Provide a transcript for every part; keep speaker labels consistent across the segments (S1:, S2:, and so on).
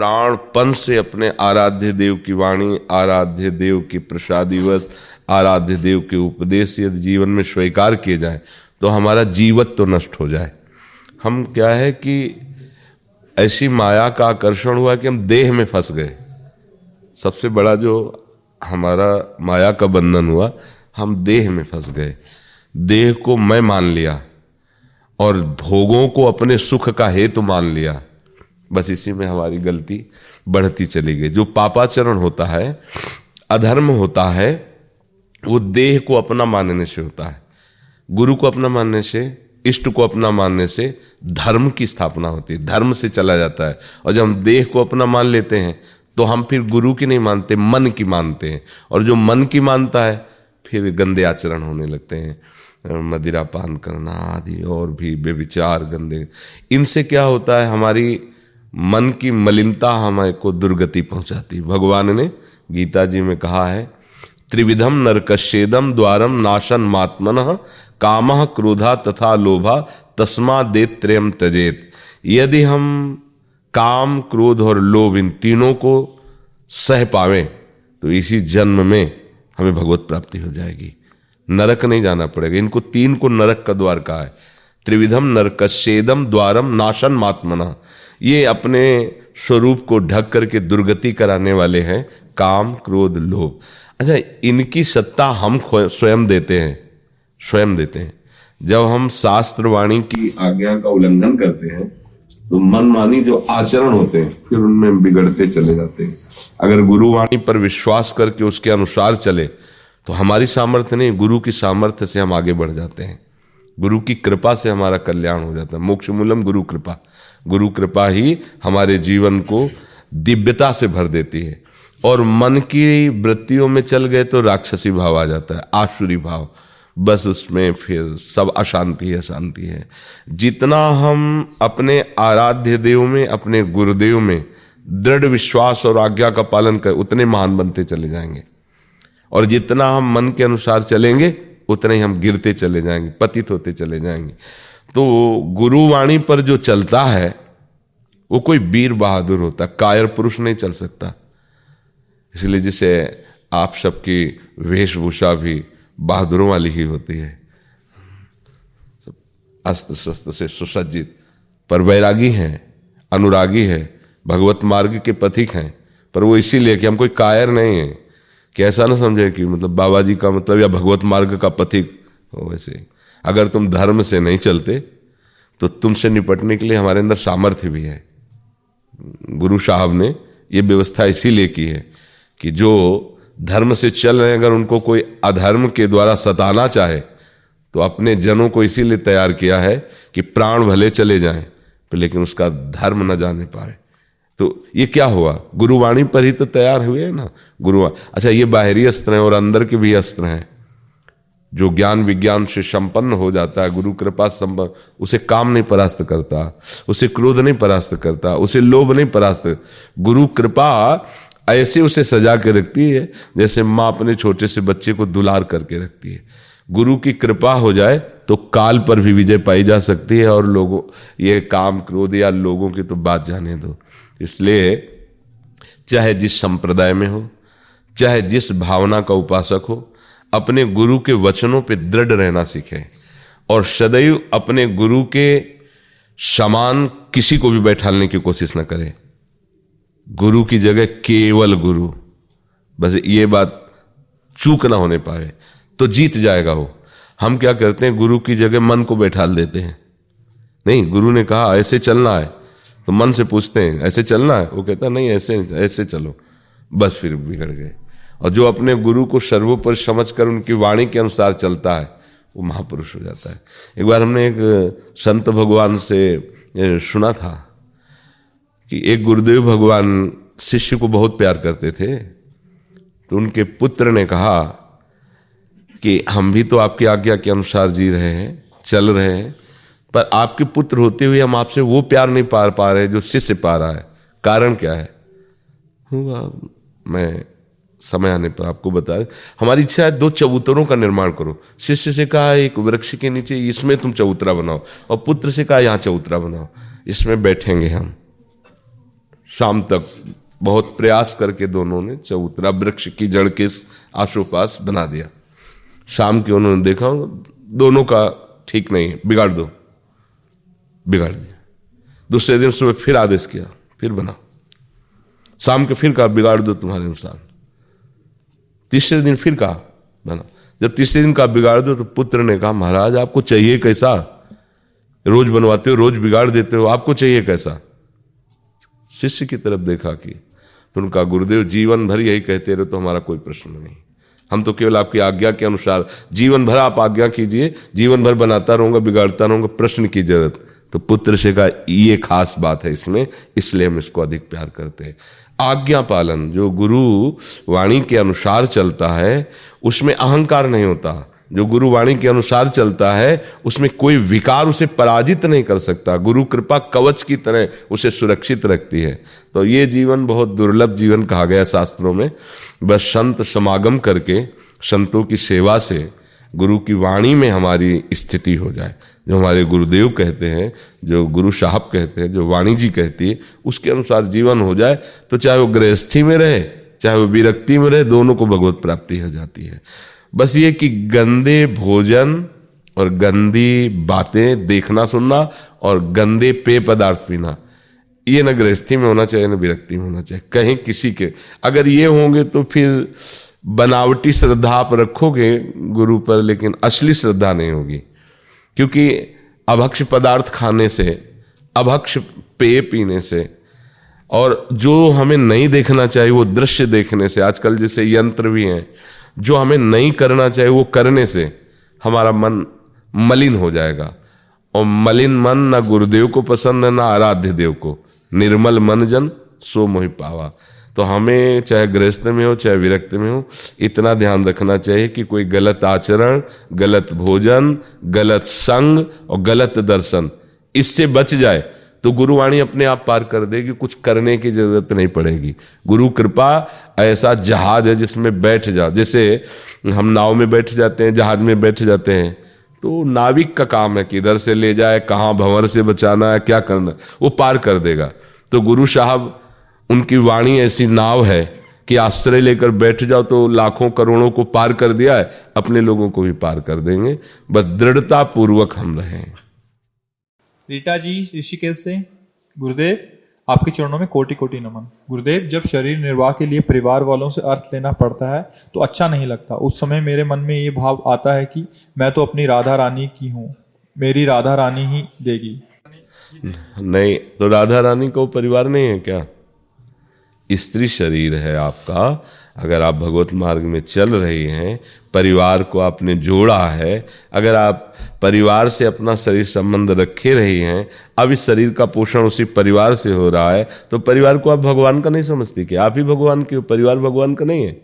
S1: प्राणपन से अपने आराध्य देव की वाणी, आराध्य देव की प्रसादिवस आराध्य देव के उपदेश यदि जीवन में स्वीकार किए जाए तो हमारा जीवत तो नष्ट हो जाए। हम क्या है कि ऐसी माया का आकर्षण हुआ कि हम देह में फंस गए। सबसे बड़ा जो हमारा माया का बंधन हुआ, हम देह में फंस गए। देह को मैं मान लिया और भोगों को अपने सुख का हेतु मान लिया। बस इसी में हमारी गलती बढ़ती चली गई। जो पापाचरण होता है, अधर्म होता है, वो देह को अपना मानने से होता है। गुरु को अपना मानने से, इष्ट को अपना मानने से धर्म की स्थापना होती है। धर्म से चला जाता है। और जब हम देह को अपना मान लेते हैं तो हम फिर गुरु की नहीं मानते, मन की मानते हैं। और जो मन की मानता है, फिर गंदे आचरण होने लगते हैं। मदिरा पान करना आदि, और भी बेविचार गंदे। इनसे क्या होता है, हमारी मन की मलिनता हमें को दुर्गति पहुंचाती। भगवान ने गीता जी में कहा है त्रिविधम नरकशेदम द्वारम नाशन मात्मन, काम क्रोधा तथा लोभा तस्मा दे त्रयम तजेत यदि हम काम, क्रोध और लोभ इन तीनों को सह पावे तो इसी जन्म में हमें भगवत प्राप्ति हो जाएगी। नरक नहीं जाना पड़ेगा। इनको तीन को नरक का द्वार कहा है। त्रिविधम नरकशेदम द्वारम नाशन मात्मना ये अपने स्वरूप को ढक करके दुर्गति कराने वाले हैं, काम, क्रोध, लोभ। अच्छा इनकी सत्ता हम स्वयं देते हैं, स्वयं देते हैं। जब हम शास्त्र वाणी की आज्ञा का उल्लंघन करते हैं तो मनमानी जो आचरण होते हैं, फिर उनमें बिगड़ते चले जाते हैं। अगर गुरुवाणी पर विश्वास करके उसके अनुसार चले तो हमारी सामर्थ्य नहीं, गुरु की सामर्थ्य से हम आगे बढ़ जाते हैं। गुरु की कृपा से हमारा कल्याण हो जाता है। मोक्ष मूलम गुरु कृपा। गुरु कृपा ही हमारे जीवन को दिव्यता से भर देती है। और मन की वृत्तियों में चल गए तो राक्षसी भाव आ जाता है, आसुरी भाव। बस उसमें फिर सब अशांति अशांति है। जितना हम अपने आराध्य देव में, अपने गुरुदेव में दृढ़ विश्वास और आज्ञा का पालन कर, उतने महान बनते चले जाएँगे। और जितना हम मन के अनुसार चलेंगे, उतने ही हम गिरते चले जाएँगे, पतित होते चले जाएँगे। तो गुरुवाणी पर जो चलता है, वो कोई वीर बहादुर होता, कायर पुरुष नहीं चल सकता। इसलिए जिसे आप सबकी वेशभूषा भी बहादुरों वाली ही होती है। अस्त्र शस्त्र से सुसज्जित, पर वैरागी हैं, अनुरागी है, भगवत मार्ग के पथिक हैं, पर वो इसीलिए कि हम कोई कायर नहीं है, कि ऐसा ना समझे कि मतलब बाबा जी का मतलब या भगवत मार्ग का पथिक वैसे अगर तुम धर्म से नहीं चलते तो तुमसे निपटने के लिए हमारे अंदर सामर्थ्य भी है। गुरु साहब ने ये व्यवस्था इसीलिए की है कि जो धर्म से चल रहे हैं, अगर उनको कोई अधर्म के द्वारा सताना चाहे तो अपने जनों को इसीलिए तैयार किया है कि प्राण भले चले जाएँ, लेकिन उसका धर्म न जाने पाए। तो ये क्या हुआ? गुरुवाणी पर ही तो तैयार हुए ना? गुरुवा अच्छा ये बाहरी अस्त्र हैं और अंदर के भी अस्त्र हैं। जो ज्ञान विज्ञान से संपन्न हो जाता है, गुरु कृपा संपन्न, उसे काम नहीं परास्त करता, उसे क्रोध नहीं परास्त करता, उसे लोभ नहीं परास्त। गुरु कृपा ऐसे उसे सजा के रखती है, जैसे माँ अपने छोटे से बच्चे को दुलार करके रखती है। गुरु की कृपा हो जाए तो काल पर भी विजय पाई जा सकती है और लोगों, ये काम क्रोध या लोगों की तो बात जाने दो। इसलिए चाहे जिस संप्रदाय में हो, चाहे जिस भावना का उपासक हो अपने गुरु के वचनों पे दृढ़ रहना सीखे और सदैव अपने गुरु के समान किसी को भी बैठाने की कोशिश ना करे। गुरु की जगह केवल गुरु। बस ये बात चूक ना होने पाए तो जीत जाएगा वो। हम क्या करते हैं, गुरु की जगह मन को बैठाल देते हैं। नहीं, गुरु ने कहा, ऐसे चलना है। तो मन से पूछते हैं, ऐसे चलना है? वो कहता नहीं, ऐसे ऐसे चलो। बस फिर बिगड़ गए। और जो अपने गुरु को सर्वोपर समझ कर उनकी वाणी के अनुसार चलता है वो महापुरुष हो जाता है। एक बार हमने एक संत भगवान से सुना था कि एक गुरुदेव भगवान शिष्य को बहुत प्यार करते थे तो उनके पुत्र ने कहा कि हम भी तो आपकी आज्ञा के अनुसार जी रहे हैं चल रहे हैं पर आपके पुत्र होते हुए हम आपसे वो प्यार नहीं पा पा रहे जो शिष्य पा रहा है। कारण क्या है? हुआ। मैं समय आने पर आपको बता हमारी इच्छा है दो चबूतरों का निर्माण करो। शिष्य से कहा, एक वृक्ष के नीचे, इसमें तुम चबूतरा बनाओ और पुत्र से कहा, यहाँ चबूतरा बनाओ। इसमें बैठेंगे हम। शाम तक बहुत प्रयास करके दोनों ने चबूतरा, वृक्ष की जड़ के आसोपास बना दिया। शाम के उन्होंने देखा, दोनों का ठीक नहीं है, बिगाड़ दो। बिगाड़ दिया। दूसरे दिन सुबह फिर आदेश किया, फिर बना शाम के फिर कहा, बिगाड़ दो तुम्हारे अनुसार। तीसरे दिन फिर कहा बना जब तीसरे दिन का बिगाड़ दो तो पुत्र ने कहा, महाराज, आपको चाहिए कैसा? रोज बनवाते हो, रोज बिगाड़ देते हो, आपको चाहिए कैसा? शिष्य की तरफ़ देखा कि तो उनका गुरुदेव जीवन भर यही कहते रहे तो हमारा कोई प्रश्न नहीं। हम तो केवल आपकी आज्ञा के अनुसार, जीवन भर आप आज्ञा कीजिए, जीवन भर बनाता रहूँगा, बिगाड़ता रहूँगा, प्रश्न की ज़रूरत। तो पुत्र से कहा, ये खास बात है इसमें, इसलिए हम इसको अधिक प्यार करते हैं। आज्ञा पालन जो गुरु वाणी के अनुसार चलता है, उसमें अहंकार नहीं होता। जो गुरु वाणी के अनुसार चलता है, उसमें कोई विकार उसे पराजित नहीं कर सकता। गुरु कृपा कवच की तरह उसे सुरक्षित रखती है। तो ये जीवन बहुत दुर्लभ जीवन कहा गया शास्त्रों में। बस संत समागम करके, संतों की सेवा से गुरु की वाणी में हमारी स्थिति हो जाए। जो हमारे गुरुदेव कहते हैं, जो गुरु साहब कहते हैं, जो वाणी जी कहती है, उसके अनुसार जीवन हो जाए तो चाहे वो गृहस्थी में रहे, चाहे वो विरक्ति में रहे, दोनों को भगवत प्राप्ति हो जाती है। बस ये कि गंदे भोजन और गंदी बातें देखना, सुनना और गंदे पेय पदार्थ पीना, ये न गृहस्थी में होना चाहिए, न विरक्ति में होना चाहिए, कहीं किसी के। अगर ये होंगे तो फिर बनावटी श्रद्धा आप रखोगे गुरु पर, लेकिन असली श्रद्धा नहीं होगी। क्योंकि अभक्ष पदार्थ खाने से अभक्ष पेय पीने से और जो हमें नहीं देखना चाहिए, वो दृश्य देखने से, आजकल जैसे यंत्र भी हैं, जो हमें नहीं करना चाहिए, वो करने से हमारा मन मलिन हो जाएगा। और मलिन मन ना गुरुदेव को पसंद है, ना आराध्य देव को। निर्मल मन जन सो मोहि पावा। तो हमें, चाहे गृहस्थ में हो, चाहे विरक्त में हो, इतना ध्यान रखना चाहिए कि कोई गलत आचरण, गलत भोजन, गलत संग और गलत दर्शन, इससे बच जाए तो गुरुवाणी अपने आप पार कर देगी, कुछ करने की ज़रूरत नहीं पड़ेगी। गुरु कृपा ऐसा जहाज़ है जिसमें बैठ जाओ जैसे हम नाव में बैठ जाते हैं, जहाज़ में बैठ जाते हैं तो नाविक का काम है कि इधर से ले जाए, कहाँ भंवर से बचाना है, क्या करना वो पार कर देगा। तो गुरु साहब उनकी वाणी ऐसी नाव है कि आश्रय लेकर बैठ जाओ तो लाखों करोड़ों को पार कर दिया है अपने लोगों को भी पार कर देंगे। बस दृढ़ता पूर्वक हम रहें।
S2: रीटा जी ऋषिकेश से। गुरुदेव आपके चरणों में कोटि कोटि नमन। गुरुदेव जब शरीर निर्वाह के लिए परिवार वालों से अर्थ लेना पड़ता है तो अच्छा नहीं लगता। उस समय मेरे मन में ये भाव आता है कि मैं तो अपनी राधा रानी की हूँ। मेरी राधा रानी ही देगी।
S1: नहीं तो राधा रानी को परिवार नहीं है क्या? स्त्री शरीर है आपका, अगर आप भगवत मार्ग में चल रही हैं, परिवार को आपने जोड़ा है, अगर आप परिवार से अपना शरीर संबंध रखे रही हैं, अब इस शरीर का पोषण उसी परिवार से हो रहा है तो परिवार को आप भगवान का नहीं समझते कि आप ही भगवान के, परिवार भगवान का नहीं है।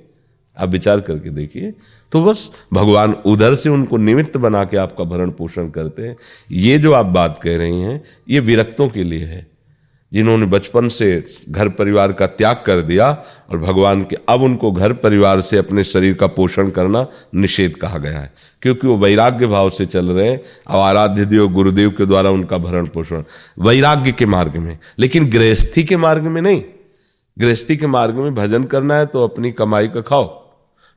S1: आप विचार करके देखिए। तो बस भगवान उधर से उनको निमित्त बना के आपका भरण पोषण करते हैं। ये जो आप बात कह रही हैं, ये विरक्तों के लिए है। जिन्होंने बचपन से घर परिवार का त्याग कर दिया और भगवान के, अब उनको घर परिवार से अपने शरीर का पोषण करना निषेध कहा गया है। क्योंकि वो वैराग्य भाव से चल रहे हैं, अब आराध्य देव, गुरुदेव के द्वारा उनका भरण पोषण, वैराग्य के मार्ग में। लेकिन गृहस्थी के मार्ग में नहीं। गृहस्थी के मार्ग में भजन करना है तो अपनी कमाई का खाओ,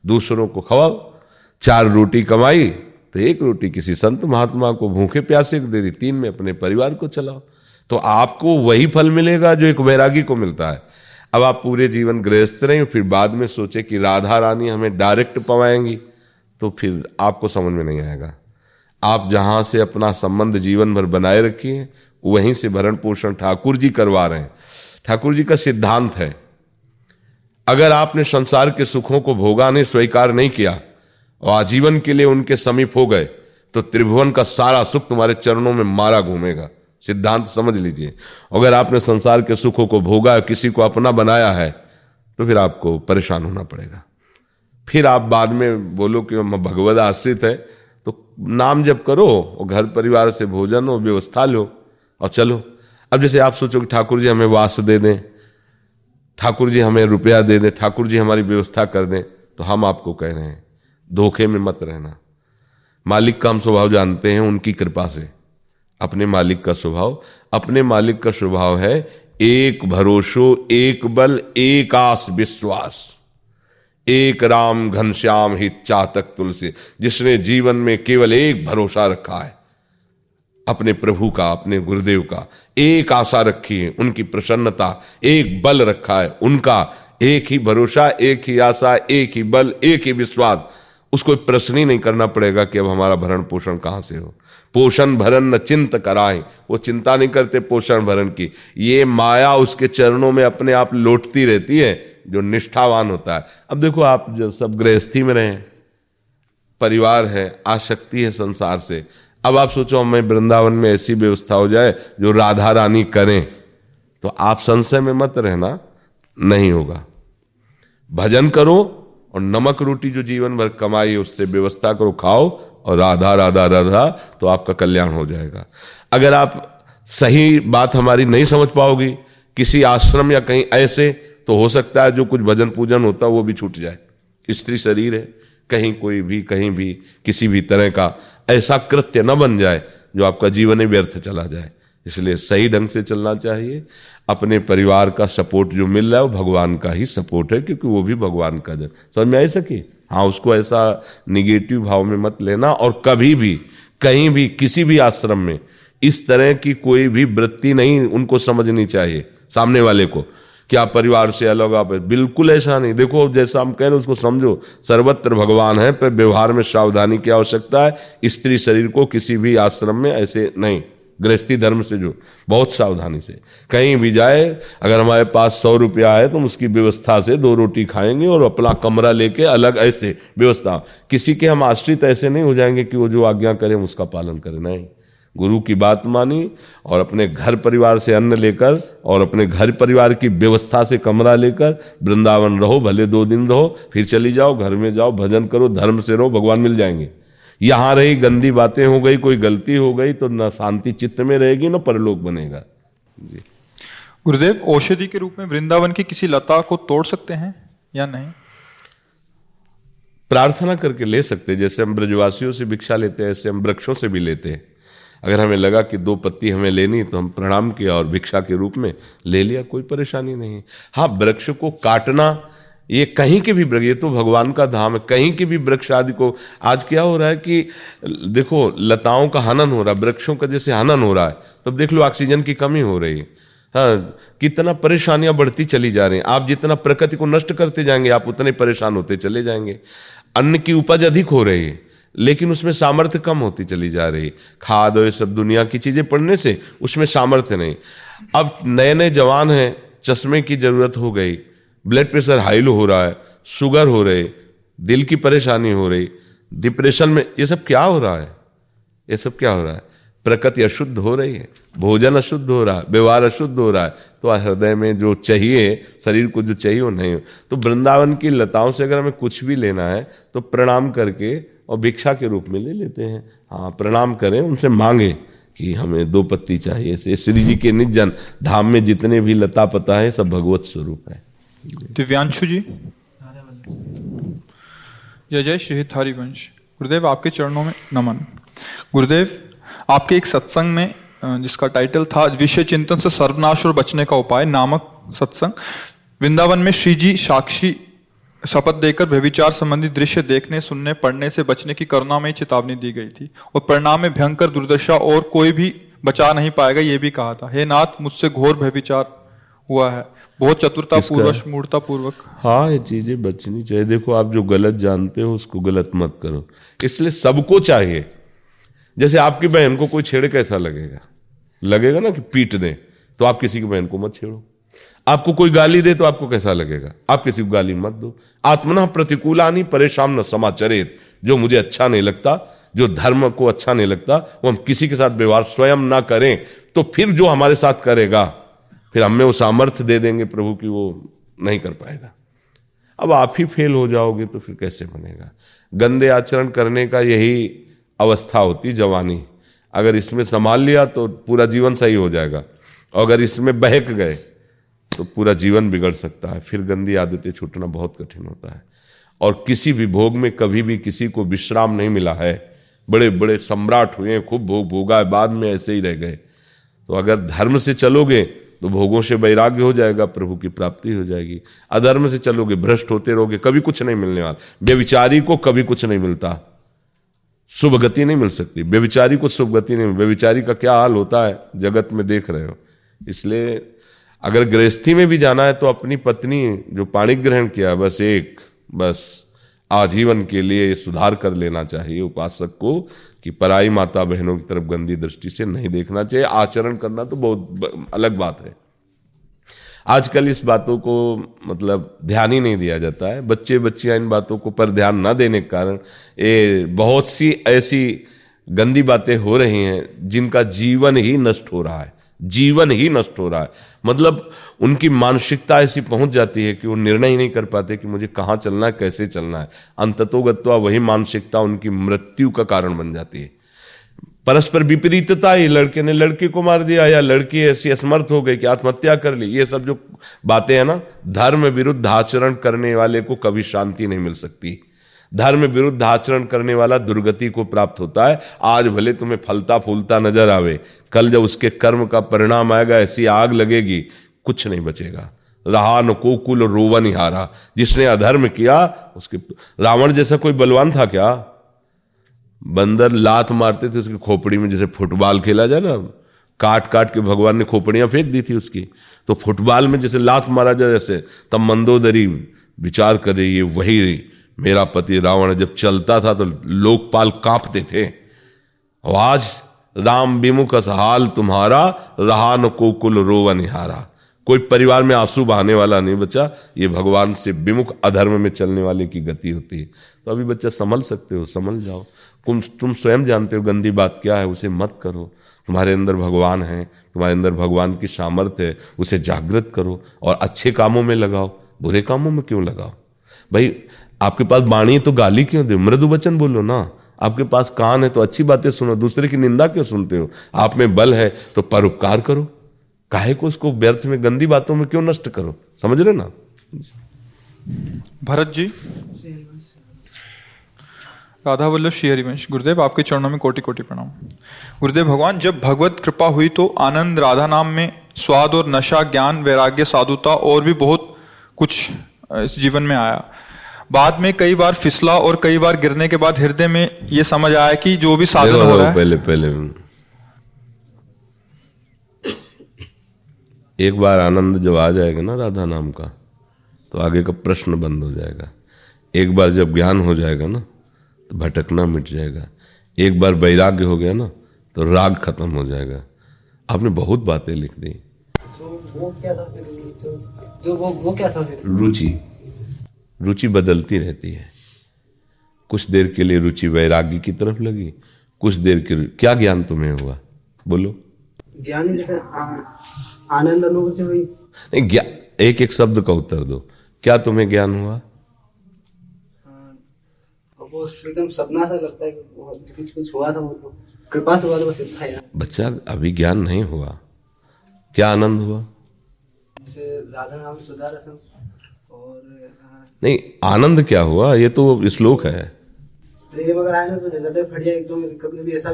S1: दूसरों को खवाओ, चार रोटी कमाई तो एक रोटी किसी संत महात्मा को भूखे प्यासे दे दी, तीन में अपने परिवार को चलाओ। तो आपको वही फल मिलेगा जो एक वैरागी को मिलता है। अब आप पूरे जीवन गृहस्थ रहे, फिर बाद में सोचे कि राधा रानी हमें डायरेक्ट पवाएँगी तो फिर आपको समझ में नहीं आएगा। आप जहाँ से अपना संबंध जीवन भर बनाए रखिए, वहीं से भरण पोषण ठाकुर जी करवा रहे हैं। ठाकुर जी का सिद्धांत है, अगर आपने संसार के सुखों को भोगा नहीं स्वीकार नहीं किया और आजीवन के लिए उनके समीप हो गए तो त्रिभुवन का सारा सुख तुम्हारे चरणों में मारा घूमेगा। सिद्धांत समझ लीजिए। अगर आपने संसार के सुखों को भोगा, किसी को अपना बनाया है तो फिर आपको परेशान होना पड़ेगा। फिर आप बाद में बोलो कि हम भगवत आश्रित है तो नाम जब करो और घर परिवार से भोजन हो व्यवस्था लो और चलो। अब जैसे आप सोचो कि ठाकुर जी हमें वास दे दें, ठाकुर जी हमें रुपया दे दें, ठाकुर जी हमारी व्यवस्था कर दें तो हम आपको कह रहे हैं, धोखे में मत रहना। मालिक का हम स्वभाव जानते हैं, उनकी कृपा से। अपने मालिक का स्वभाव। अपने मालिक का स्वभाव है, एक भरोसो, एक बल, एक आस विश्वास। एक राम घनश्याम हित चातक तुलसी, जिसने जीवन में केवल एक भरोसा रखा है। अपने प्रभु का, अपने गुरुदेव का एक आशा रखी है, उनकी प्रसन्नता, एक बल रखा है, उनका एक ही भरोसा, एक ही आशा, एक ही बल, एक ही विश्वास। उसको प्रश्न ही नहीं करना पड़ेगा कि अब हमारा भरण पोषण कहाँ से हो। पोषण भरण न चिंत कराए। वो चिंता नहीं करते पोषण भरण की। ये माया उसके चरणों में अपने आप लौटती रहती है, जो निष्ठावान होता है। अब देखो, आप जो सब गृहस्थी में रहें, परिवार है, आसक्ति है संसार से। अब आप सोचो हमें वृंदावन में ऐसी व्यवस्था हो जाए, जो राधा रानी करें तो आप संशय में मत रहना, नहीं होगा। भजन करो और नमक रोटी जो जीवन भर कमाई, उससे व्यवस्था करो, खाओ और राधा राधा राधा तो आपका कल्याण हो जाएगा। अगर आप सही बात हमारी नहीं समझ पाओगी, किसी आश्रम या कहीं ऐसे तो हो सकता है जो कुछ भजन पूजन होता वो भी छूट जाए। स्त्री शरीर है, कहीं कोई भी, कहीं भी, किसी भी तरह का ऐसा कृत्य न बन जाए, जो आपका जीवन ही व्यर्थ चला जाए। इसलिए सही ढंग से चलना चाहिए। अपने परिवार का सपोर्ट जो मिल रहा है वो भगवान का ही सपोर्ट है, क्योंकि वो भी भगवान का जन। समझ में आ सके हाँ उसको ऐसा निगेटिव भाव में मत लेना और कभी भी, कहीं भी, किसी भी आश्रम में इस तरह की कोई भी वृत्ति नहीं उनको समझनी चाहिए सामने वाले को। कि आप परिवार से अलग आप? बिल्कुल ऐसा नहीं। देखो, जैसा हम कह रहे उसको समझो। सर्वत्र भगवान है, पर व्यवहार में सावधानी की आवश्यकता है। स्त्री शरीर को किसी भी आश्रम में ऐसे नहीं। गृहस्थी धर्म से जो, बहुत सावधानी से। कहीं भी जाए, अगर हमारे पास सौ रुपया है तो हम उसकी व्यवस्था से दो रोटी खाएँगे और अपना कमरा लेके अलग ऐसे व्यवस्था। किसी के हम आश्रित ऐसे नहीं हो जाएँगे कि वो जो आज्ञा करें उसका पालन करें। नहीं। गुरु की बात मानी और अपने घर परिवार से अन्न लेकर और अपने घर परिवार की व्यवस्था से कमरा लेकर वृंदावन रहो, भले दो दिन रहो, फिर चली जाओ, घर में जाओ, भजन करो, धर्म से रहो, भगवान मिल जाएँगे। यहाँ रही गंदी बातें हो गई कोई गलती हो गई तो न शांति चित्त में रहेगी न परलोक बनेगा। जी।
S2: गुरुदेव औषधि के रूप में वृंदावन की किसी लता को तोड़ सकते हैं या नहीं?
S1: प्रार्थना करके ले सकते हैं जैसे हम ब्रजवासियों से भिक्षा लेते हैं ऐसे हम वृक्षों से भी लेते हैं। अगर हमें लगा कि दो पत्ती हमें लेनी तो हम प्रणाम किया और भिक्षा के रूप में ले लिया कोई परेशानी नहीं। हाँ वृक्ष को काटना ये कहीं के भी वृक्ष, ये तो भगवान का धाम है, कहीं के भी वृक्ष आदि को, आज क्या हो रहा है कि, देखो, लताओं का हनन हो रहा है, वृक्षों का जैसे हनन हो रहा है, तब देख लो ऑक्सीजन की कमी हो रही है। हाँ कितना परेशानियाँ बढ़ती चली जा रही हैं। आप जितना प्रकृति को नष्ट करते जाएँगे, आप उतने परेशान होते चले जाएँगे। अन्न की उपज अधिक हो रही है, लेकिन उसमें सामर्थ्य कम होती चली जा रही खाद और ये सब दुनिया की चीज़ें पढ़ने से उसमें सामर्थ्य नहीं। अब नए नए जवान हैं, चश्मे की ज़रूरत हो गई ब्लड प्रेशर हाई लो हो रहा है, शुगर हो रहे, दिल की परेशानी हो रही, डिप्रेशन में ये सब क्या हो रहा है? ये सब क्या हो रहा है? प्रकृति अशुद्ध हो रही है, भोजन अशुद्ध हो रहा है, व्यवहार अशुद्ध हो रहा है तो हृदय में जो चाहिए, शरीर को जो चाहिए वो नहीं हो। तो वृंदावन की लताओं से अगर हमें कुछ भी लेना है तो प्रणाम करके और भिक्षा के रूप में ले लेते हैं। हाँ प्रणाम करें, उनसे मांगे कि हमें दो पत्ती चाहिए। श्री जी के निजन धाम में जितने भी लता पता है, सब भगवत स्वरूप है।
S2: दिव्यांशु जी जय जय श्री हरिवंश। गुरुदेव, आपके चरणों में नमन। गुरुदेव, आपके एक सत्संग में जिसका टाइटल था विषय चिंतन से सर्वनाश और बचने का उपाय, नामक सत्संग, वृंदावन में श्री जी साक्षी शपथ देकर व्यविचार संबंधी दृश्य देखने, सुनने, पढ़ने से बचने की करुणा में चेतावनी दी गई थी और परिणाम में भयंकर दुर्दशा और कोई भी बचा नहीं पाएगा, ये भी कहा था। हे नाथ, मुझसे घोर व्यविचार हुआ है। बहुत चतुरता पूर्वक मूर्ता पूर्वक
S1: हाँ ये चीज़ें बचनी चाहिए। देखो आप जो गलत जानते हो उसको गलत मत करो। इसलिए सबको चाहिए। जैसे आपकी बहन को कोई छेड़े कैसा लगेगा? लगेगा ना कि पीट दे तो आप किसी की बहन को मत छेड़ो। आपको कोई गाली दे तो आपको कैसा लगेगा? आप किसी को गाली मत दो। आत्मना प्रतिकूलानी परेशान न समाचरित। जो मुझे अच्छा नहीं लगता जो धर्म को अच्छा नहीं लगता वो हम किसी के साथ व्यवहार स्वयं ना करें तो फिर जो हमारे साथ करेगा फिर हमें वो सामर्थ्य दे देंगे प्रभु की वो नहीं कर पाएगा। अब आप ही फेल हो जाओगे तो फिर कैसे बनेगा? गंदे आचरण करने का यही अवस्था होती जवानी। अगर इसमें संभाल लिया तो पूरा जीवन सही हो जाएगा। और अगर इसमें बहक गए तो पूरा जीवन बिगड़ सकता है। फिर गंदी आदतें छूटना बहुत कठिन होता है। और किसी भी भोग में कभी भी किसी को विश्राम नहीं मिला है। बड़े बड़े सम्राट हुए खूब भोग भोगा बाद में ऐसे ही रह गए। तो अगर धर्म से चलोगे तो भोगों से वैराग्य हो जाएगा, प्रभु की प्राप्ति हो जाएगी। अधर्म से चलोगे, भ्रष्ट होते रहोगे, कभी कुछ नहीं मिलने वाला। व्यविचारी को कभी कुछ नहीं मिलता। शुभ गति नहीं मिल सकती। व्यविचारी को शुभ गति नहीं व्यविचारी का क्या हाल होता है? जगत में देख रहे हो। इसलिए अगर गृहस्थी में भी जाना है तो अपनी पत्नी जो पाणी ग्रहण किया, बस एक, बस। आजीवन के लिए सुधार कर लेना चाहिए उपासक को कि पराई माता बहनों की तरफ़ गंदी दृष्टि से नहीं देखना चाहिए। आचरण करना तो बहुत अलग बात है। आजकल इस बातों को मतलब ध्यान ही नहीं दिया जाता है। बच्चे बच्चियाँ इन बातों को पर ध्यान ना देने के कारण ये बहुत सी ऐसी गंदी बातें हो रही हैं जिनका जीवन ही नष्ट हो रहा है। जीवन ही नष्ट हो रहा है। मतलब उनकी मानसिकता ऐसी पहुँच जाती है कि वो निर्णय ही नहीं कर पाते कि मुझे कहाँ चलना है, कैसे चलना है। अंततोगत्वा वही मानसिकता उनकी मृत्यु का कारण बन जाती है। परस्पर विपरीतता ही, लड़के ने लड़के को मार दिया या लड़की ऐसी असमर्थ हो गई कि आत्महत्या कर ली, ये सब जो बातें हैं ना, धर्म विरुद्ध आचरण करने वाले को कभी शांति नहीं मिल सकती। धर्म विरुद्ध आचरण करने वाला दुर्गति को प्राप्त होता है। आज भले तुम्हें फलता फूलता नज़र आवे, कल जब उसके कर्म का परिणाम आएगा, ऐसी आग लगेगी, कुछ नहीं बचेगा। रहा न को कुल रोवन हारा जिसने अधर्म किया, उसके रावण जैसा कोई बलवान था क्या? बंदर लात मारते थे उसकी खोपड़ी में, जैसे फुटबॉल खेला जाए ना। काट काट के भगवान ने खोपड़ियाँ फेंक दी थी उसकी। तो फुटबॉल में जैसे लात मारा जाए, जैसे तब मंदोदरी विचार कर रही है वही मेरा पति रावण जब चलता था तो लोकपाल कांपते थे। आज राम विमुख हाल तुम्हारा रहा न को कुल रोव निहारा। कोई परिवार में आँसू बहाने वाला नहीं बच्चा ये भगवान से विमुख अधर्म में चलने वाले की गति होती है। तो अभी बच्चा संभल सकते हो, संभल जाओ। तुम तुम स्वयं जानते हो गंदी बात क्या है, उसे मत करो। तुम्हारे अंदर भगवान है, तुम्हारे अंदर भगवान की सामर्थ्य है, उसे जागृत करो और अच्छे कामों में लगाओ, बुरे कामों में क्यों लगाओ? भाई आपके पास बाणी है तो गाली क्यों दे? मृदु वचन बोलो ना। आपके पास कान है तो अच्छी बातें सुनो, दूसरे की निंदा क्यों सुनते हो? आप में बल है तो परोपकार करो। काहे को उसको व्यर्थ में, गंदी बातों में क्यों नष्ट करो? समझ रहे ना?
S2: भरत जी। राधा वल्लभ श्री हरिवंश गुरुदेव, आपके चरणों में कोटि कोटि प्रणाम। गुरुदेव, भगवान, जब भगवत कृपा हुई तो आनंद, राधा नाम में स्वाद और नशा, ज्ञान, वैराग्य, साधुता और भी बहुत कुछ इस जीवन में आया। बाद में कई बार फिसला और कई बार गिरने के बाद हृदय में ये समझ आया कि जो भी साधन हो रहा है।
S1: पहले पहले। एक बार आनंद जब आ जाएगा ना राधा नाम का तो आगे का प्रश्न बंद हो जाएगा। एक बार जब ज्ञान हो जाएगा ना तो भटकना मिट जाएगा। एक बार वैराग्य हो गया ना तो राग खत्म हो जाएगा। आपने बहुत बातें लिख दी।
S3: तो वो क्या था फिर जो वो वो क्या था फिर?
S1: रुचि। रुचि बदलती रहती है। कुछ देर के लिए रुचि वैराग्य की तरफ़ लगी। कुछ देर के क्या ज्ञान तुम्हें हुआ? बोलो।
S3: ज्ञान आनंद अनुभूति हुई।
S1: नहीं ज्ञान एक एक शब्द का उत्तर दो। क्या तुम्हें ज्ञान हुआ?
S3: वो एकदम सपना सा लगता है कुछ कुछ हुआ था वो तो कृपा से हुआ था बस इतना
S1: बच्चा अभी ज्ञान नहीं हुआ। क्या आनंद हुआ?
S3: राधा नाम सुधा रसम
S1: नहीं आनंद क्या हुआ? ये तो श्लोक है।
S3: तो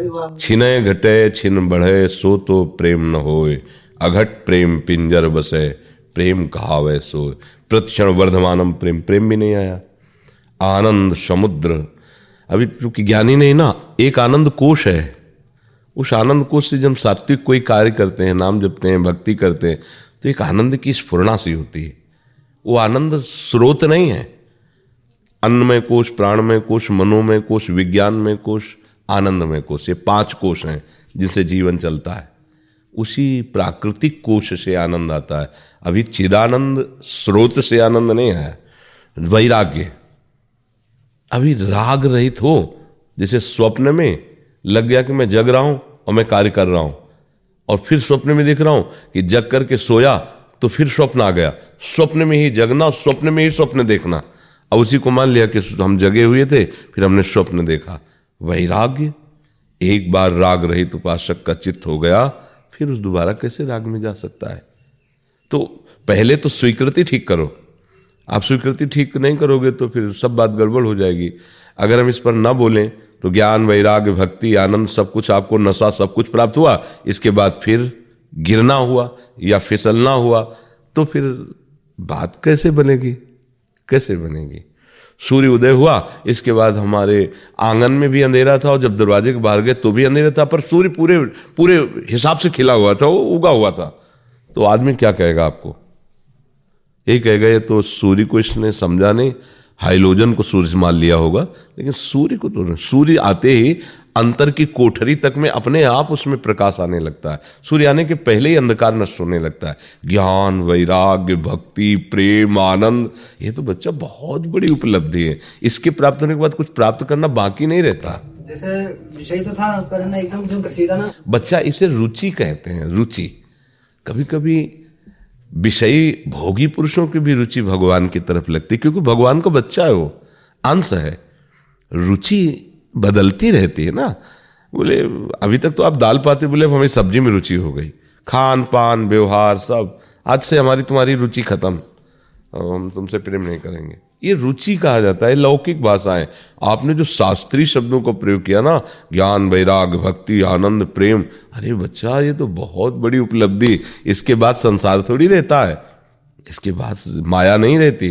S3: हुआ।
S1: छिने घटे छिन बढ़े सो तो प्रेम न होए। अघट प्रेम पिंजर बसे प्रेम कहावे सो प्रतिक्षण वर्धमानम प्रेम प्रेम भी नहीं आया। आनंद समुद्र। अभी क्योंकि ज्ञानी नहीं ना एक आनंद कोश है। उस आनंद कोश से जब सात्विक कोई कार्य करते हैं नाम जपते हैं भक्ति करते हैं तो एक आनंद की स्फुरना सी होती है। वो आनंद स्रोत नहीं है। अन्न में कोश, प्राण में कोश, मनो में कोश, विज्ञान में कोश, आनंद में कोश, ये पाँच कोश हैं जिनसे जीवन चलता है। उसी प्राकृतिक कोश से आनंद आता है। अभी चिदानंद स्रोत से आनंद नहीं है, वैराग्य। अभी राग रहित हो, जैसे स्वप्न में लग गया कि मैं जग रहा हूँ और मैं कार्य कर रहा हूँ, और फिर स्वप्न में देख रहा हूँ कि जग करके सोया तो फिर स्वप्न आ गया। स्वप्न में ही जगना, स्वप्न में ही स्वप्न देखना। अब उसी को मान लिया कि हम जगे हुए थे, फिर हमने स्वप्न देखा। वैराग्य। एक बार राग रहित उपासक का चित्त हो गया, फिर उस दोबारा कैसे राग में जा सकता है? तो पहले तो स्वीकृति ठीक करो। आप स्वीकृति ठीक नहीं करोगे तो फिर सब बात गड़बड़ हो जाएगी। अगर हम इस पर ना बोलें तो ज्ञान, वैराग्य, भक्ति, आनंद सब कुछ आपको नशा सब कुछ प्राप्त हुआ। इसके बाद फिर गिरना हुआ या फिसलना हुआ तो फिर बात कैसे बनेगी? कैसे बनेगी? सूर्य उदय हुआ, इसके बाद हमारे आँगन में भी अंधेरा था और जब दरवाजे के बाहर गए तो भी अंधेरा था, पर सूर्य पूरे पूरे हिसाब से खिला हुआ था, वो उगा हुआ था। तो आदमी क्या कहेगा आपको? यही कहेगा, ये तो सूर्य को इसने समझा नहीं हाइलोजन को सूर्य से मान लिया होगा लेकिन सूर्य को तो नहीं। सूर्य आते ही अंतर की कोठरी तक में अपने आप उसमें प्रकाश आने लगता है। सूर्य आने के पहले ही अंधकार नष्ट होने लगता है। ज्ञान वैराग्य भक्ति प्रेम आनंद ये तो बच्चा बहुत बड़ी उपलब्धि है। इसके प्राप्त होने के बाद कुछ प्राप्त करना बाकी नहीं रहता।
S3: जैसे विषय तो था पर ना एकदम जो घसीटा ना।
S1: बच्चा इसे रुचि कहते हैं रुचि। कभी कभी विषयी भोगी पुरुषों की भी रुचि भगवान की तरफ़ लगती क्योंकि भगवान का बच्चा है वो, अंश है। रुचि बदलती रहती है ना। बोले, अभी तक तो आप दाल पाते, बोले हमें सब्ज़ी में रुचि हो गई। खान, पान, व्यवहार, सब। आज से हमारी तुम्हारी रुचि खत्म। हम तुमसे प्रेम नहीं करेंगे। ये रुचि कहा जाता है, लौकिक भाषाएँ। आपने जो शास्त्रीय शब्दों को प्रयोग किया ना, ज्ञान, वैराग, भक्ति, आनंद, प्रेम, अरे बच्चा, ये तो बहुत बड़ी उपलब्धि। इसके बाद संसार थोड़ी रहता है। इसके बाद माया नहीं रहती,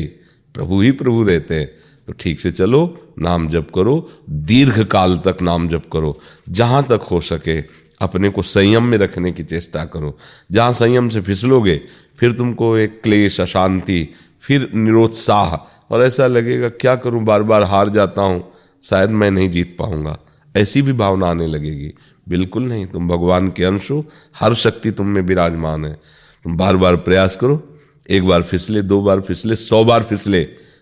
S1: प्रभु ही प्रभु रहते हैं। तो ठीक से चलो, नाम जप करो दीर्घ काल तक नाम जप करो। जहाँ तक हो सके, अपने को संयम में रखने की चेष्टा करो। जहाँ संयम से फिसलोगे, फिर तुमको एक क्लेश, अशांति, फिर निरोत्साह और ऐसा लगेगा, क्या करूँ? बार बार हार जाता हूँ, शायद मैं नहीं जीत पाऊँगा। ऐसी भी भावना आने लगेगी। बिल्कुल नहीं, तुम भगवान के अंश हो, हर शक्ति तुम में विराजमान है। तुम बार बार प्रयास करो, एक बार फिसले, दो बार फिसले, सौ बार फिसले,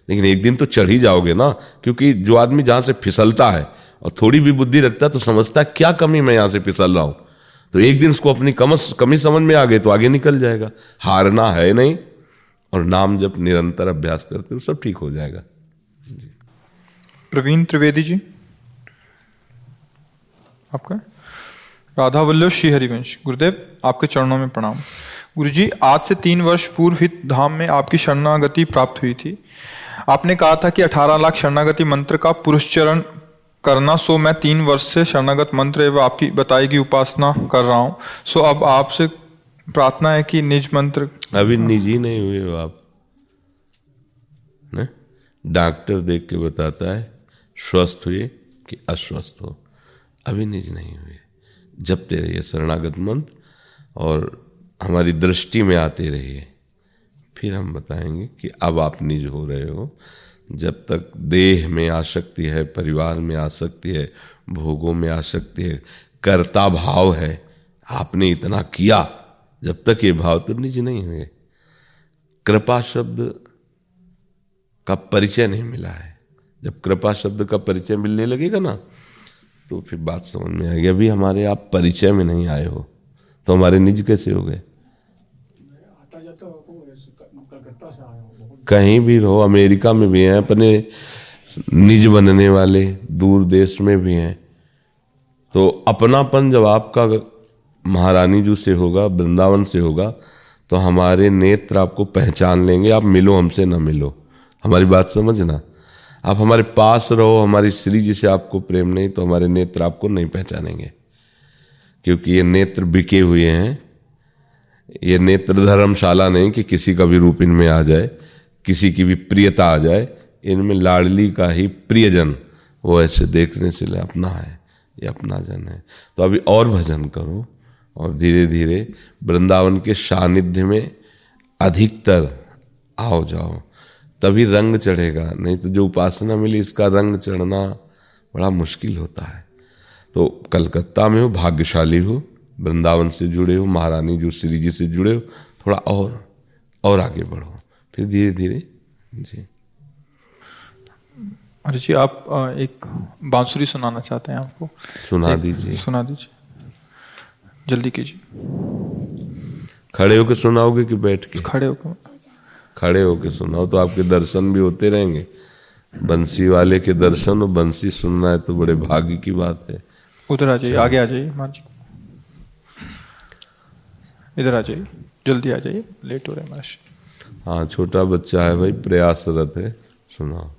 S1: लेकिन एक दिन तो चढ़ ही जाओगे ना, क्योंकि जो आदमी जहाँ से फिसलता है, और थोड़ी भी बुद्धि रखता है तो समझता है, क्या कमी मैं यहाँ से फिसल रहा हूँ? तो एक दिन उसको अपनी कमस, कमी समझ में आ गई तो आगे निकल जाएगा। हारना है नहीं और नाम जब निरंतर अभ्यास करते हो सब ठीक हो जाएगा।
S2: प्रवीण त्रिवेदी जी। आपका? राधा वल्लभ श्री हरिवंश गुरुदेव, आपके चरणों में प्रणाम। गुरु जी आज से तीन वर्ष पूर्व हित धाम में आपकी शरणागति प्राप्त हुई थी। आपने कहा था कि 18 लाख शरणागति मंत्र का पुरुषचरण करना, सो मैं तीन वर्ष से शरणागत मंत्र एवं आपकी बताई गई उपासना कर रहा हूँ। सो अब आपसे प्रार्थना है कि निज मंत्र
S1: अभी निजी नहीं हुए हो आप? डॉक्टर देख के बताता है, स्वस्थ हुए कि अस्वस्थ हो। अभी निज नहीं हुए। जपते रहिए शरणागत मंत्र और हमारी दृष्टि में आते रहिए, फिर हम बताएँगे कि अब आप निज हो रहे हो। जब तक देह में आसक्ति है, परिवार में आसक्ति है, भोगों में आसक्ति है, कर्ता भाव है, आपने इतना किया जब तक ये भाव तो निज नहीं हुए। कृपा शब्द का परिचय नहीं मिला है। जब कृपा शब्द का परिचय मिलने लगेगा ना तो फिर बात समझ में आएगी। अभी हमारे आप परिचय में नहीं आए हो तो हमारे निज कैसे हो गए? कहीं भी रहो, अमेरिका में भी हैं, अपने निज बनने वाले दूर देश में भी हैं तो अपनापन जब आपका महारानी जू से होगा, वृंदावन से होगा तो हमारे नेत्र आपको पहचान लेंगे, आप मिलो हमसे, ना मिलो। हमारी बात समझना? आप हमारे पास रहो, हमारी श्री जी से आपको प्रेम नहीं तो हमारे नेत्र आपको नहीं पहचानेंगे। क्योंकि ये नेत्र बिके हुए हैं। ये नेत्र धर्मशाला नहीं कि किसी का भी रूप इनमें आ जाए, किसी की भी प्रियता आ जाए, इनमें लाडली का ही प्रियजन, वो ऐसे देखने से अपना है, ये अपना जन है। तो अभी और भजन करो। और धीरे धीरे वृंदावन के सानिध्य में अधिकतर आओ जाओ। तभी रंग चढ़ेगा नहीं तो जो उपासना मिली इसका रंग चढ़ना बड़ा मुश्किल होता है। तो कलकत्ता में हो भाग्यशाली हो वृंदावन से जुड़े हो महारानी जो श्री जी से जुड़े हो थोड़ा और और आगे बढ़ो। फिर धीरे धीरे जी।
S2: अरे जी आप एक बांसुरी सुनाना चाहते हैं आपको?
S1: सुना दीजिए।
S2: सुना दीजिए। जल्दी कीजिए।
S1: खड़े होके सुनाओगे कि बैठ के?
S2: खड़े होकर।
S1: खड़े होके सुनाओ तो आपके दर्शन भी होते रहेंगे। बंसी वाले के दर्शन और बंसी सुनना है तो बड़े भाग्य की बात है।
S2: उधर आ जाइए आगे आ जाइए जी इधर आ जाइए जल्दी आ जाइए लेट हो रहे हैं महाराज
S1: हाँ छोटा बच्चा है भाई प्रयासरत है। सुनाओ।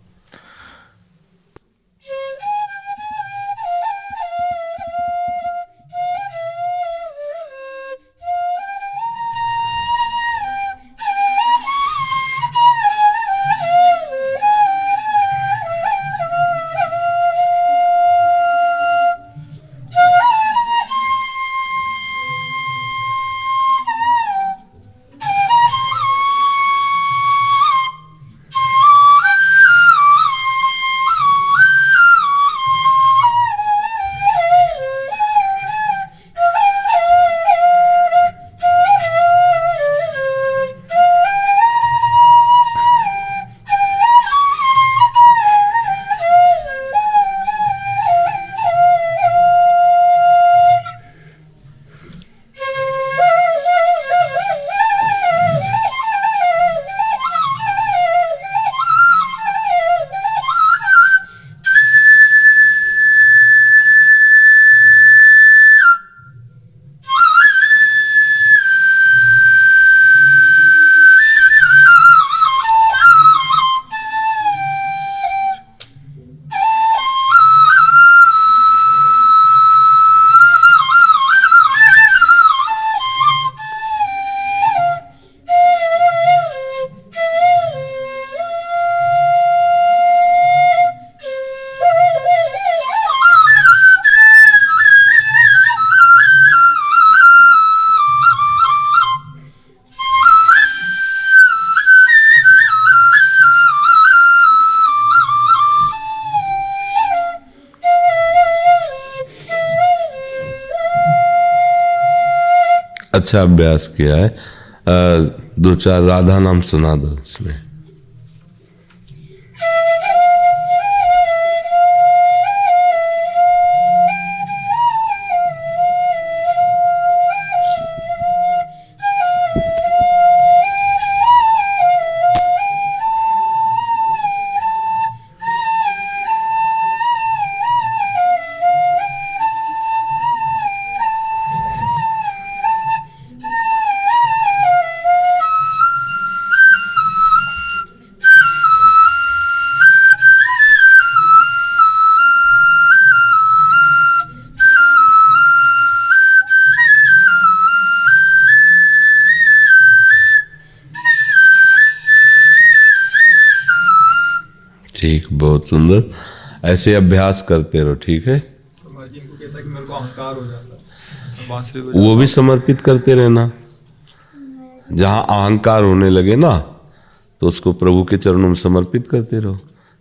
S1: अच्छा अभ्यास किया है। दो चार राधा नाम सुना दो इसमें ठीक बहुत सुंदर। ऐसे अभ्यास करते रहो ठीक है? वो भी समर्पित करते रहना। जहाँ अहंकार होने लगे ना तो उसको प्रभु के चरणों में समर्पित करते रहो।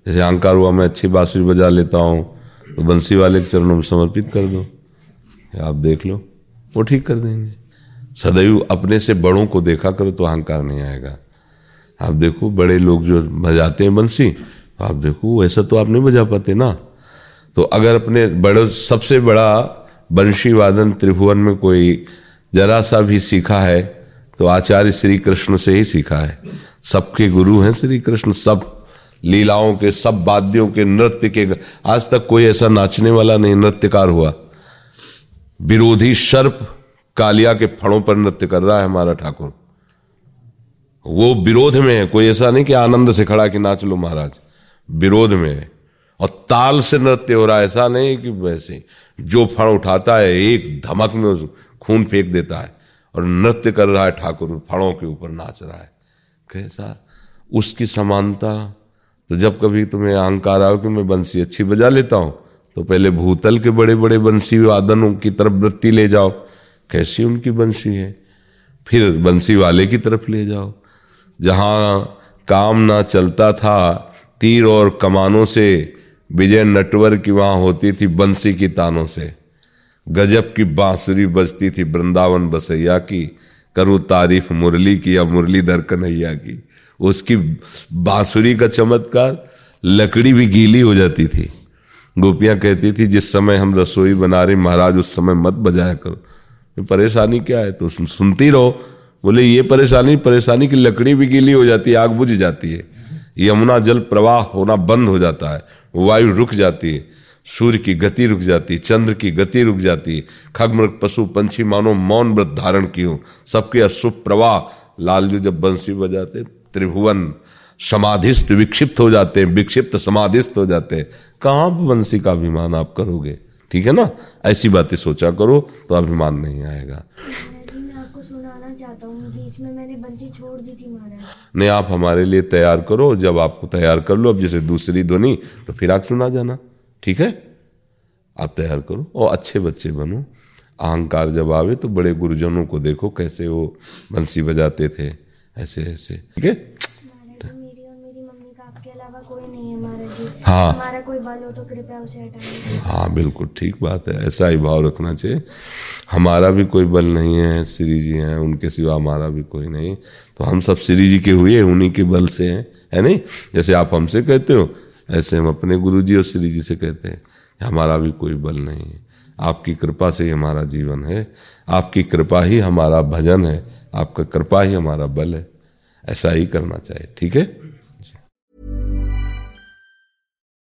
S1: जैसे अहंकार हुआ मैं अच्छी बांसुरी बजा लेता हूँ तो बंसी वाले के चरणों में समर्पित कर दो। आप देख लो वो ठीक कर देंगे। सदैव अपने से बड़ों को देखा करो तो अहंकार नहीं आएगा। आप देखो बड़े लोग जो बजाते हैं बंसी आप देखो, ऐसा तो आप नहीं बजा पाते ना। तो अगर अपने बड़े, सबसे बड़ा बंशी वादन त्रिभुवन में कोई जरा सा भी सीखा है तो आचार्य श्री कृष्ण से ही सीखा है। सबके गुरु हैं श्री कृष्ण सब लीलाओं के, सब वाद्यों के, नृत्य के। आज तक कोई ऐसा नाचने वाला नहीं, नृत्यकार हुआ। विरोधी सर्प कालिया के फड़ों पर नृत्य कर रहा है हमारा ठाकुर। वो विरोध में है, कोई ऐसा नहीं कि आनंद से खड़ा कि नाच लो महाराज। विरोध में और ताल से नृत्य हो रहा है, ऐसा नहीं कि वैसे जो फण उठाता है, एक धमक में खून फेंक देता है। और नृत्य कर रहा है ठाकुर फणों के ऊपर नाच रहा है। कैसा? उसकी समानता। तो जब कभी तुम्हें अहंकार आओ कि मैं बंसी अच्छी बजा लेता हूँ तो पहले भूतल के बड़े बड़े बंसी वादनों की तरफ़ वृत्ति ले जाओ। कैसी उनकी बंसी है? फिर बंसी वाले की तरफ़ ले जाओ। जहाँ काम ना चलता था तीर और कमानों से, विजय नटवर की वहाँ होती थी बंसी की तानों से। गजब की बांसुरी बजती थी वृंदावन बसैया की, करो तारीफ़ मुरली की या मुरलीधर कन्हैया की। उसकी बांसुरी का चमत्कार, लकड़ी भी गीली हो जाती थी। गोपियाँ कहती थी, जिस समय हम रसोई बना रहे, महाराज, उस समय मत बजाया करो। परेशानी क्या है? तो सुनती रहो। बोले, ये परेशानी परेशानी की लकड़ी भी गीली हो जाती है, आग बुझ जाती है। यमुना जल प्रवाह होना बंद हो जाता है, वायु रुक जाती है, सूर्य की गति रुक जाती, चंद्र की गति रुक जाती, खगमृग, पशु, पंछी मानो मौन व्रत धारण की हो सबके अशुभ प्रवाह लालजू जब बंसी बजाते, त्रिभुवन समाधिस्थ विक्षिप्त हो जाते हैं विक्षिप्त समाधिस्थ हो जाते हैं कहाँ पर बंसी का अभिमान आप करोगे? ठीक है ना? ऐसी बातें सोचा करो तो अभिमान नहीं आएगा। नहीं, आप हमारे लिए तैयार करो, जब आपको तैयार कर लो, अब जैसे दूसरी ध्वनि तो फिर आप सुना जाना, ठीक है? आप तैयार करो और अच्छे बच्चे बनो। अहंकार जब आवे तो बड़े गुरुजनों को देखो, कैसे वो बंसी बजाते थे, ऐसे ऐसे, ठीक है? हाँ। हमारा कोई बल हो तो कृपया उसे हटा हाँ बिल्कुल ठीक बात है ऐसा ही भाव रखना चाहिए। हमारा भी कोई बल नहीं है श्री जी हैं उनके सिवा हमारा भी कोई नहीं। तो हम सब श्री जी के हुए उन्हीं के बल से हैं है नहीं? जैसे आप हमसे कहते हो ऐसे हम अपने गुरु जी और श्री जी से कहते हैं हमारा भी कोई बल नहीं है। आपकी कृपा से ही हमारा जीवन है आपकी कृपा ही हमारा भजन है आपका कृपा ही हमारा बल है। ऐसा ही करना चाहिए ठीक है?